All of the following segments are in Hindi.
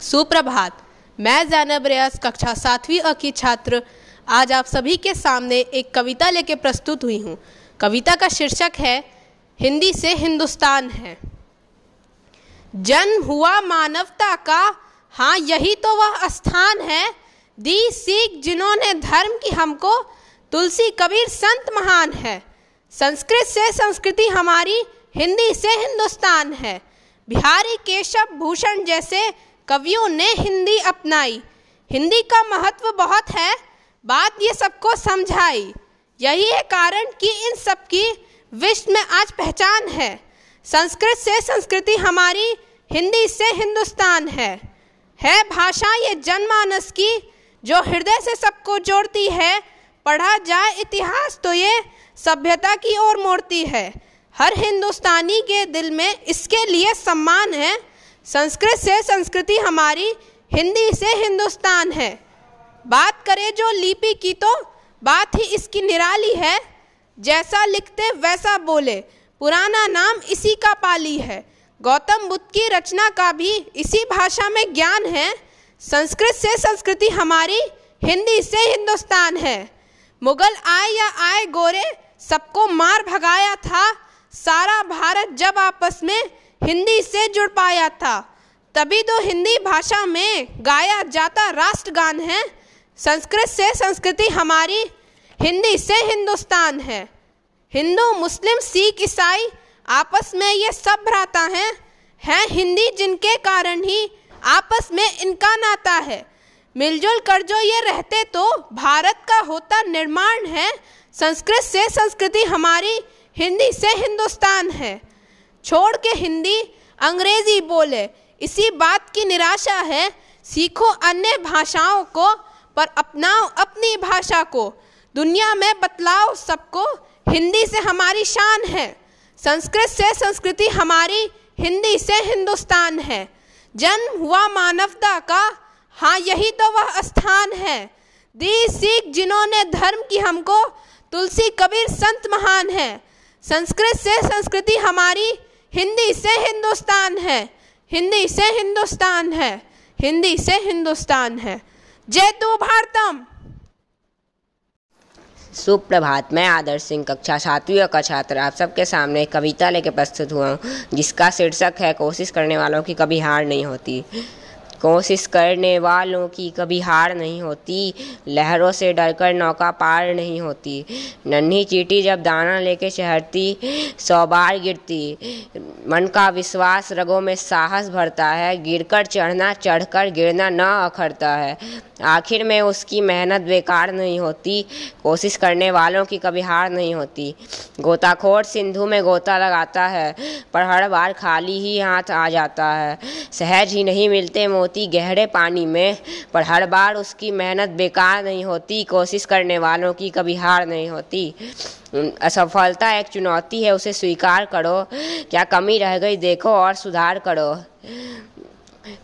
सुप्रभात। मैं जैनब रियाज, कक्षा सातवीं अ की छात्र। आज आप सभी के सामने एक कविता लेके प्रस्तुत हुई हूँ। कविता का शीर्षक है, हिंदी से हिंदुस्तान है। जन्म हुआ मानवता का हाँ यही तो वह स्थान है। दी सीख जिन्होंने धर्म की हमको, तुलसी कबीर संत महान है। संस्कृत से संस्कृति हमारी, हिंदी से हिंदुस्तान है। बिहारी केशव भूषण जैसे कवियों ने हिंदी अपनाई। हिंदी का महत्व बहुत है, बात ये सबको समझाई। यही है कारण कि इन सब की विश्व में आज पहचान है। संस्कृत से संस्कृति हमारी, हिंदी से हिंदुस्तान है। है भाषा ये जनमानस की, जो हृदय से सबको जोड़ती है। पढ़ा जाए इतिहास तो ये सभ्यता की ओर मोड़ती है। हर हिंदुस्तानी के दिल में इसके लिए सम्मान है। संस्कृत से संस्कृति हमारी, हिंदी से हिंदुस्तान है। बात करें जो लिपि की तो बात ही इसकी निराली है। जैसा लिखते वैसा बोले। पुराना नाम इसी का पाली है। गौतम बुद्ध की रचना का भी इसी भाषा में ज्ञान है। संस्कृत से संस्कृति हमारी, हिंदी से हिंदुस्तान है। मुगल आए या आए गोरे, सबको मार भगाया था। सारा भारत जब आपस में हिंदी से जुड़ पाया था। तभी तो हिंदी भाषा में गाया जाता राष्ट्रगान है। संस्कृत से संस्कृति हमारी, हिंदी से हिंदुस्तान है। हिंदू, मुस्लिम, सिख, ईसाई आपस में ये सब भ्राता हैं। हैं हिंदी जिनके कारण ही आपस में इनका नाता है। मिलजुल कर जो ये रहते तो भारत का होता निर्माण है। संस्कृत से संस्कृति हमारी, हिंदी से हिंदुस्तान है। छोड़ के हिंदी अंग्रेज़ी बोले। इसी बात की निराशा है। सीखो अन्य भाषाओं को, पर अपनाओ अपनी भाषा को। दुनिया में बतलाओ सबको हिंदी से हमारी शान है। संस्कृत से संस्कृति हमारी, हिंदी से हिंदुस्तान है। जन्म हुआ मानवता का हाँ यही तो वह स्थान है। दी सीख जिन्होंने धर्म की हमको, तुलसी कबीर संत महान है। संस्कृत से संस्कृति हमारी हिंदी से हिंदुस्तान है। हिंदी से हिंदुस्तान है। हिंदी से हिंदुस्तान है। जय दो भारतम। सुप्रभात, मैं आदर्श सिंह, कक्षा सातवीं का छात्र आप सबके सामने कविता लेके प्रस्तुत हुआ हूँ, जिसका शीर्षक है, कोशिश करने वालों की कभी हार नहीं होती। कोशिश करने वालों की कभी हार नहीं होती, लहरों से डरकर नौका पार नहीं होती। नन्ही चीटी जब दाना लेके शहरती, सौ बार गिरती। मन का विश्वास रगों में साहस भरता है, गिरकर चढ़ना, चढ़कर गिरना न अखरता है। आखिर में उसकी मेहनत बेकार नहीं होती, कोशिश करने वालों की कभी हार नहीं होती। गोताखोर सिंधु में गोता लगाता है, पर हर बार खाली ही हाथ आ जाता है। सहज ही नहीं मिलते मोती गहरे पानी में, पर हर बार उसकी मेहनत बेकार नहीं होती, कोशिश करने वालों की कभी हार नहीं होती। असफलता एक चुनौती है, उसे स्वीकार करो। क्या कमी रह गई देखो और सुधार करो।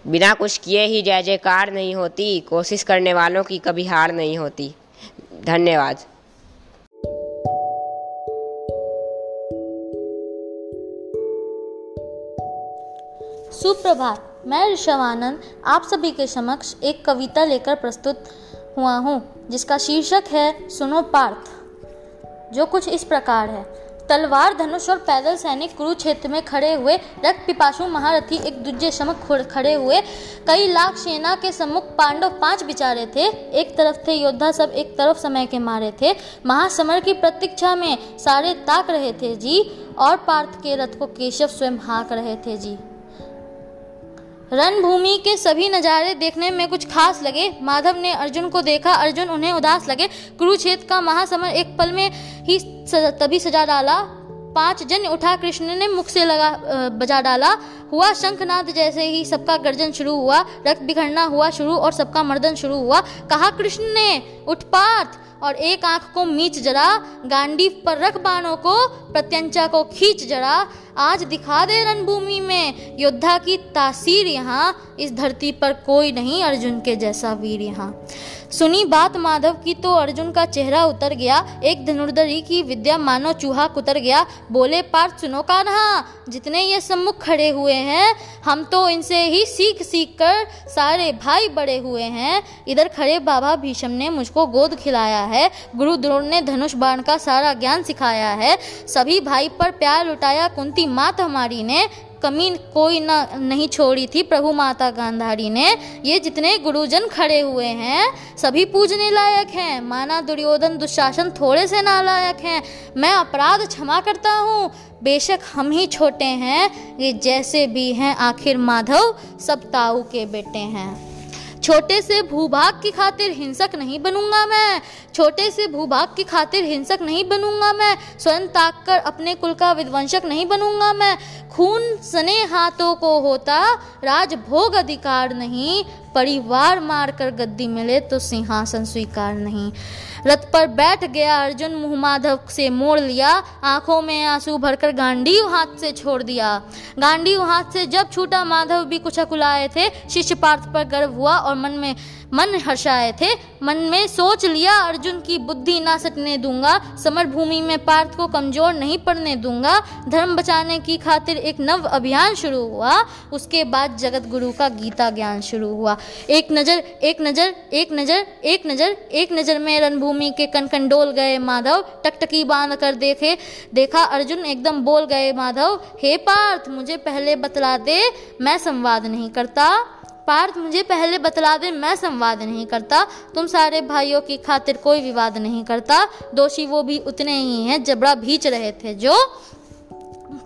बिना कुछ किए ही जय जयकार नहीं होती, कोशिश करने वालों की कभी हार नहीं होती। धन्यवाद। सुप्रभात। मैं ऋषभ आनंद, आप सभी के समक्ष एक कविता लेकर प्रस्तुत हुआ हूँ, जिसका शीर्षक है, सुनो पार्थ। जो कुछ इस प्रकार है। तलवार, धनुष और पैदल सैनिक कुरुक्षेत्र में खड़े हुए रक्त पिपासु महारथी एक दूजे समक खड़े हुए कई लाख सेना के सम्मुख पांडव पाँच बिचारे थे। एक तरफ़ थे योद्धा सब, एक तरफ़ समय के मारे थे। महासमर की प्रतीक्षा में सारे ताक रहे थे जी, और पार्थ के रथ को केशव स्वयं हाँक रहे थे जी। रणभूमि के सभी नज़ारे देखने में कुछ खास लगे। माधव ने अर्जुन को देखा। अर्जुन उन्हें उदास लगे। कुरुक्षेत्र का महासमर एक पल में ही तभी सजा डाला। पाँच जन उठा। कृष्ण ने मुख से लगा बजा डाला। हुआ शंखनाद जैसे ही सबका गर्जन शुरू हुआ। रक्त बिखरना हुआ शुरू और सबका मर्दन शुरू हुआ। कहा, कृष्ण ने पार्थ और एक आँख को मीच जरा, गांडी पर रख बाणों को, प्रत्यंचा को खींच जरा। आज दिखा दे रणभूमि में, योद्धा की तासीर यहाँ। इस धरती पर कोई नहीं अर्जुन के जैसा वीर यहाँ। सुनी बात माधव की तो अर्जुन का चेहरा उतर गया। एक धनुर्धरी की विद्या मानो चूहा कुतर गया। बोले, पार्थ सुनो का रहा जितने ये सम्मुख खड़े हुए हैं, हम तो इनसे ही सीख सीख कर सारे भाई बड़े हुए हैं। इधर खड़े बाबा भीषम ने मुझको गोद खिलाया है। गुरु द्रोण ने धनुष बाण का सारा ज्ञान सिखाया है। सभी भाई पर प्यार लुटाया। कुंती मात हमारी ने कमी कोई ना, नहीं छोड़ी थी प्रभु माता गांधारी ने। ये जितने गुरुजन खड़े हुए हैं, सभी पूजने लायक हैं। माना दुर्योधन दुशासन थोड़े से नालायक हैं। मैं अपराध क्षमा करता हूँ। बेशक हम ही छोटे हैं। ये जैसे भी हैं आखिर माधव, सब ताऊ के बेटे हैं। छोटे से भूभाग की खातिर हिंसक नहीं बनूँगा मैं। छोटे से भूभाग की खातिर हिंसक नहीं बनूँगा मैं। स्वयं ताक कर अपने कुल का विध्वंसक नहीं बनूँगा मैं। खून सने हाथों को होता राजभोग अधिकार नहीं। परिवार मारकर गद्दी मिले तो सिंहासन स्वीकार नहीं। रथ पर बैठ गया, अर्जुन मुँह माधव से मोड़ लिया। आँखों में आँसू भरकर गांडी हाथ से छोड़ दिया। गांडी हाथ से जब छूटा, माधव भी कुछ अकुलाए थे। शिष्य पार्थ पर गर्व हुआ और मन में मन हर्षाए थे। मन में सोच लिया, अर्जुन की बुद्धि ना सटने दूँगा। समर भूमि में पार्थ को कमज़ोर नहीं पड़ने दूँगा। धर्म बचाने की खातिर एक नव अभियान शुरू हुआ। उसके बाद जगत गुरु का गीता ज्ञान शुरू हुआ। एक नज़र एक नज़र एक नज़र एक नज़र एक नज़र में रणभूमि के कनकन डोल गए माधव। टकटकी बाँध कर देखे, देखा अर्जुन एकदम बोल गए, माधव, हे पार्थ, मुझे पहले बतला दे, मैं संवाद नहीं करता। पार्थ मुझे पहले बतला दे, मैं संवाद नहीं करता। तुम सारे भाइयों की खातिर कोई विवाद नहीं करता। दोषी वो भी उतने ही हैं, जबड़ा भीच रहे थे जो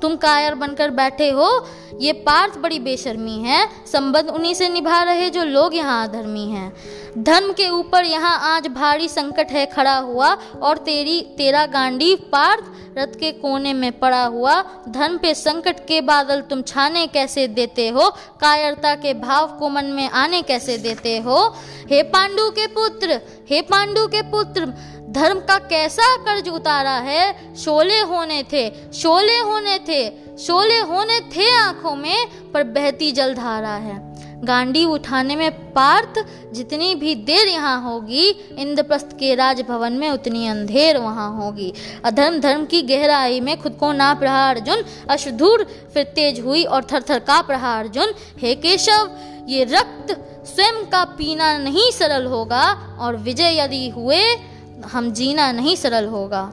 तुम कायर बनकर बैठे हो, ये पार्थ बड़ी बेशर्मी है। संबंध उन्हीं से निभा रहे जो लोग यहाँ अधर्मी हैं। धर्म के ऊपर यहाँ आज भारी संकट है, खड़ा हुआ, और तेरी, तेरा गांडी पार्थ रथ के कोने में पड़ा हुआ। धर्म पे संकट के बादल तुम छाने कैसे देते हो? कायरता के भाव को मन में आने कैसे देते हो? हे पांडु के पुत्र, हे पांडु के पुत्र धर्म का कैसा कर्ज उतारा है? शोले होने थे, शोले होने थे, शोले होने थे आँखों में, पर बहती जलधारा है। गांडी उठाने में पार्थ, जितनी भी देर यहाँ होगी, इंद्रप्रस्थ के राजभवन में उतनी अंधेर वहाँ होगी। अधर्म, धर्म की गहराई में खुद को नाप रहा अर्जुन अशुधूर फिर तेज हुई और थर थर काप रहा अर्जुन, हे केशव, ये रक्त स्वयं का पीना नहीं सरल होगा, और विजय यदि हुए हम जीना नहीं सरल होगा।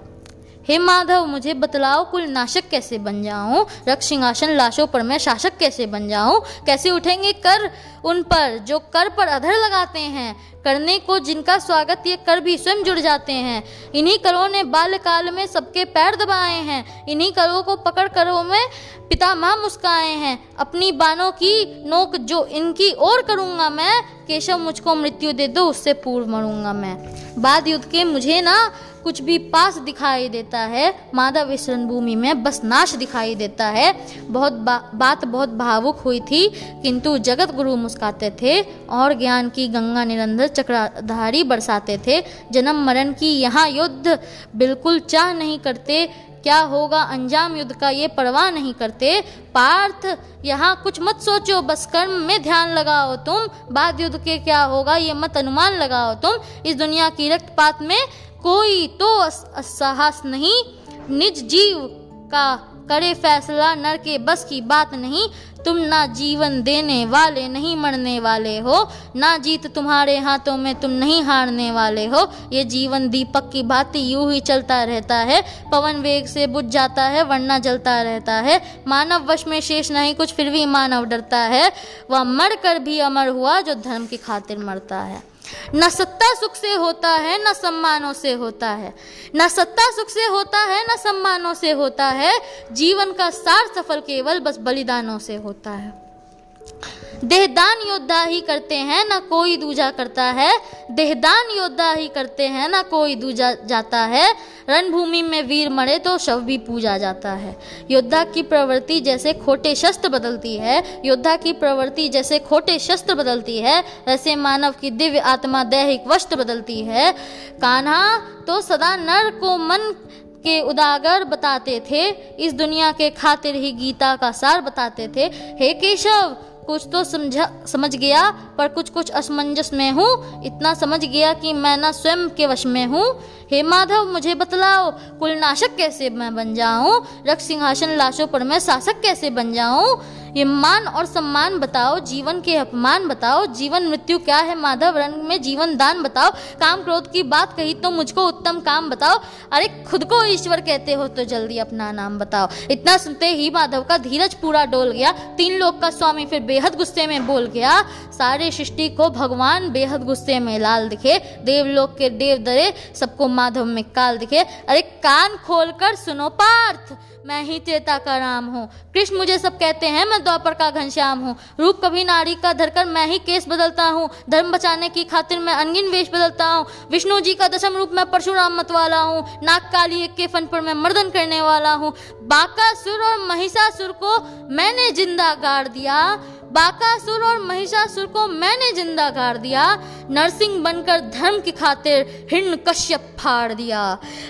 हे माधव, मुझे बतलाओ कुल नाशक कैसे बन जाऊँ? रक्त सिंहासन लाशों पर मैं शासक कैसे बन जाऊँ? कैसे उठेंगे कर? उन पर जो कर पर अधर लगाते हैं करने को जिनका स्वागत ये कर भी स्वयं जुड़ जाते हैं। इन्हीं करों ने बाल्यकाल में सबके पैर दबाए हैं। इन्हीं करों को पकड़ करों में पिता माँ मुस्काए हैं। अपनी बानों की नोक जो इनकी ओर करूँगा मैं केशव मुझको मृत्यु दे दो उससे पूर्व मरूँगा मैं। बाद युद्ध के मुझे ना कुछ भी पास दिखाई देता है। माधव इस रणभूमि में बस नाश दिखाई देता है। बहुत बा, बात बहुत भावुक हुई थी किंतु जगत गुरु मुस्काते थे और ज्ञान की गंगा निरंतर चक्रधारी बरसाते थे। जन्म मरण की यहाँ युद्ध बिल्कुल चाह नहीं करते। क्या होगा अंजाम युद्ध का ये परवाह नहीं करते। पार्थ, यहाँ कुछ मत सोचो, बस कर्म में ध्यान लगाओ तुम। बाद युद्ध के क्या होगा ये मत अनुमान लगाओ तुम। इस दुनिया की रक्तपात में कोई तो साहस नहीं। निज जीव का करे फैसला, नर के बस की बात नहीं। तुम ना जीवन देने वाले, नहीं मरने वाले हो। ना जीत तुम्हारे हाथों में, तुम नहीं हारने वाले हो। ये जीवन दीपक की भांति यूँ ही चलता रहता है। पवन वेग से बुझ जाता है, वरना जलता रहता है। मानव वश में शेष नहीं, कुछ फिर भी मानव डरता है। वह मर कर भी अमर हुआ, जो धर्म की खातिर मरता है। न सत्ता सुख से होता है, न सम्मानों से होता है। न सत्ता सुख से होता है, न सम्मानों से होता है। जीवन का सार सफल केवल बस बलिदानों से होता है। देहदान योद्धा ही करते हैं, ना कोई दूजा करता है। देहदान योद्धा ही करते हैं, ना कोई दूजा जाता है। रणभूमि में वीर मरे तो शव भी पूजा जाता है। योद्धा की प्रवृत्ति जैसे खोटे शस्त्र बदलती है। योद्धा की प्रवृत्ति जैसे खोटे शस्त्र बदलती है। वैसे मानव की दिव्य आत्मा दैहिक वस्त्र बदलती है। कान्हा तो सदा नर को मन के उदागर बताते थे। इस दुनिया के खातिर ही गीता का सार बताते थे। हे केशव कुछ तो समझा, समझ गया, पर कुछ कुछ असमंजस में हूँ। इतना समझ गया कि मैं ना स्वयं के वश में हूँ। हे माधव, मुझे बतलाओ, कुलनाशक कैसे मैं बन जाऊँ? रक्त सिंहासन लाशों पर मैं शासक कैसे बन जाऊँ? ये मान और सम्मान बताओ, जीवन के अपमान बताओ, जीवन मृत्यु क्या है माधव? रंग में जीवन दान बताओ। काम क्रोध की बात कही तो मुझको उत्तम काम बताओ। अरे, खुद को ईश्वर कहते हो तो जल्दी अपना नाम बताओ। इतना सुनते ही माधव का धीरज पूरा डोल गया। तीन लोग का स्वामी फिर बेहद गुस्से में बोल गया, सारे सृष्टि को भगवान बेहद गुस्से में लाल दिखे, देवलोक के देव दरे सबको माधव में काल दिखे। अरे, कान खोलकर सुनो पार्थ, मैं ही त्रेता का राम हूँ। कृष्ण मुझे सब कहते हैं मैं द्वापर का घनश्याम हूँ। रूप कभी नारी का धरकर मैं ही केस बदलता हूँ। धर्म बचाने की खातिर मैं अनगिन वेश बदलता हूँ। विष्णु जी का दशम रूप मैं परशुराम मत वाला हूँ। नाग काली के फन पर मैं मर्दन करने वाला हूँ। बाका सुर और महिषासुर को मैंने ज़िंदा गाड़ दिया। बाकासुर और महिषासुर को मैंने ज़िंदा गाड़ दिया। नरसिंह बनकर धर्म की खातिर हिरण कश्यप फाड़ दिया।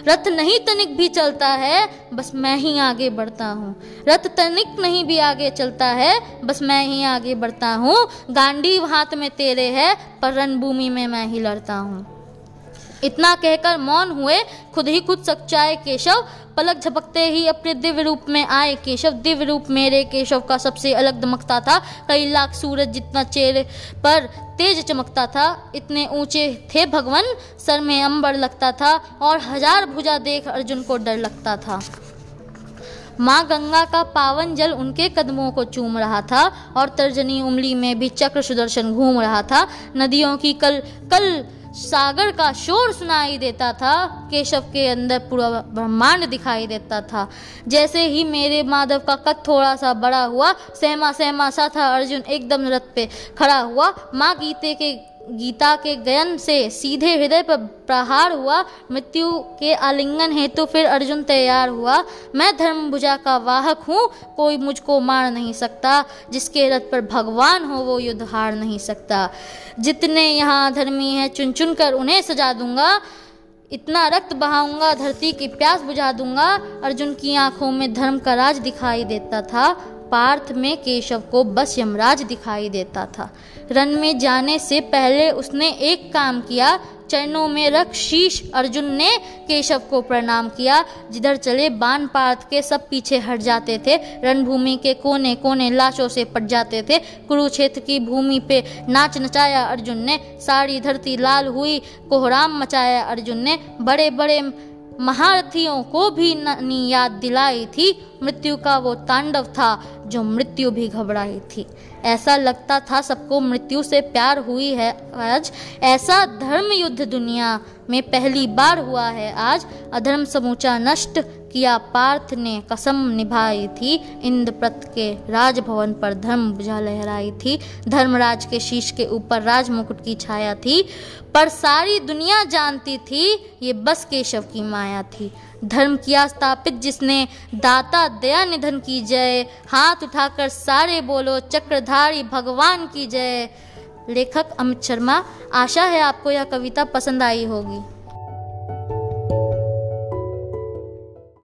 रथ नहीं तनिक भी चलता है, बस मैं ही आगे बढ़ता हूँ। रथ तनिक नहीं भी आगे चलता है, बस मैं ही आगे बढ़ता हूँ। गांडी हाथ में तेरे है, पर रणभूमि में मैं ही लड़ता हूँ। इतना कहकर मौन हुए, खुद ही खुद सच्चाए केशव। पलक झपकते ही अपने दिव्य रूप में आए केशव। दिव्य रूप मेरे केशव का सबसे अलग दमकता था। कई लाख सूरज जितना चेहरे पर तेज चमकता था। इतने ऊँचे थे भगवान, सर में अंबर लगता था और हज़ार भुजा देख अर्जुन को डर लगता था। माँ गंगा का पावन जल उनके कदमों को चूम रहा था और तर्जनी उंगली में भी चक्र सुदर्शन घूम रहा था। नदियों की कल कल सागर का शोर सुनाई देता था, केशव के अंदर पूरा ब्रह्मांड दिखाई देता था। जैसे ही मेरे माधव का कद थोड़ा सा बड़ा हुआ सहमा सहमा सा था अर्जुन एकदम रथ पे खड़ा हुआ। माँ गीते के गीता के गयन से सीधे हृदय पर प्रहार हुआ। मृत्यु के आलिंगन हेतु तो फिर अर्जुन तैयार हुआ। मैं धर्म भुजा का वाहक हूँ, कोई मुझको मार नहीं सकता। जिसके रथ पर भगवान हो, वो युद्ध हार नहीं सकता। जितने यहाँ धर्मी हैं चुन चुन कर उन्हें सजा दूँगा। इतना रक्त बहाऊँगा, धरती की प्यास बुझा दूँगा। अर्जुन की आँखों में धर्म का राज दिखाई देता था। पार्थ में केशव को बस यमराज दिखाई देता था। रन में जाने से पहले उसने एक काम किया, चरणों में रख शीश। अर्जुन ने केशव को प्रणाम किया। जिधर चले बान पार्थ के सब पीछे हट जाते थे। रणभूमि के कोने कोने लाशों से पट जाते थे। कुरुक्षेत्र की भूमि पे नाच नचाया अर्जुन ने। सारी धरती लाल हुई, कोहराम मचाया अर्जुन ने। बड़े बड़े महारथियों को भी ननी याद दिलाई थी। मृत्यु का वो तांडव था, जो मृत्यु भी घबराई थी। ऐसा लगता था सबको मृत्यु से प्यार हुई है आज। ऐसा धर्म युद्ध दुनिया में पहली बार हुआ है आज। अधर्म समूचा नष्ट किया पार्थ ने कसम निभाई थी इंद्रप्रथ के राजभवन पर धर्म बुझा लहराई थी, धर्मराज के शीश के ऊपर राज मुकुट की छाया थी, पर सारी दुनिया जानती थी, ये बस केशव की माया थी। धर्म किया स्थापित जिसने दाता दया निधन की जय, हाथ उठाकर सारे बोलो, चक्रधारी भगवान की जय। लेखक अमित शर्मा, आशा है आपको यह कविता पसंद आई होगी।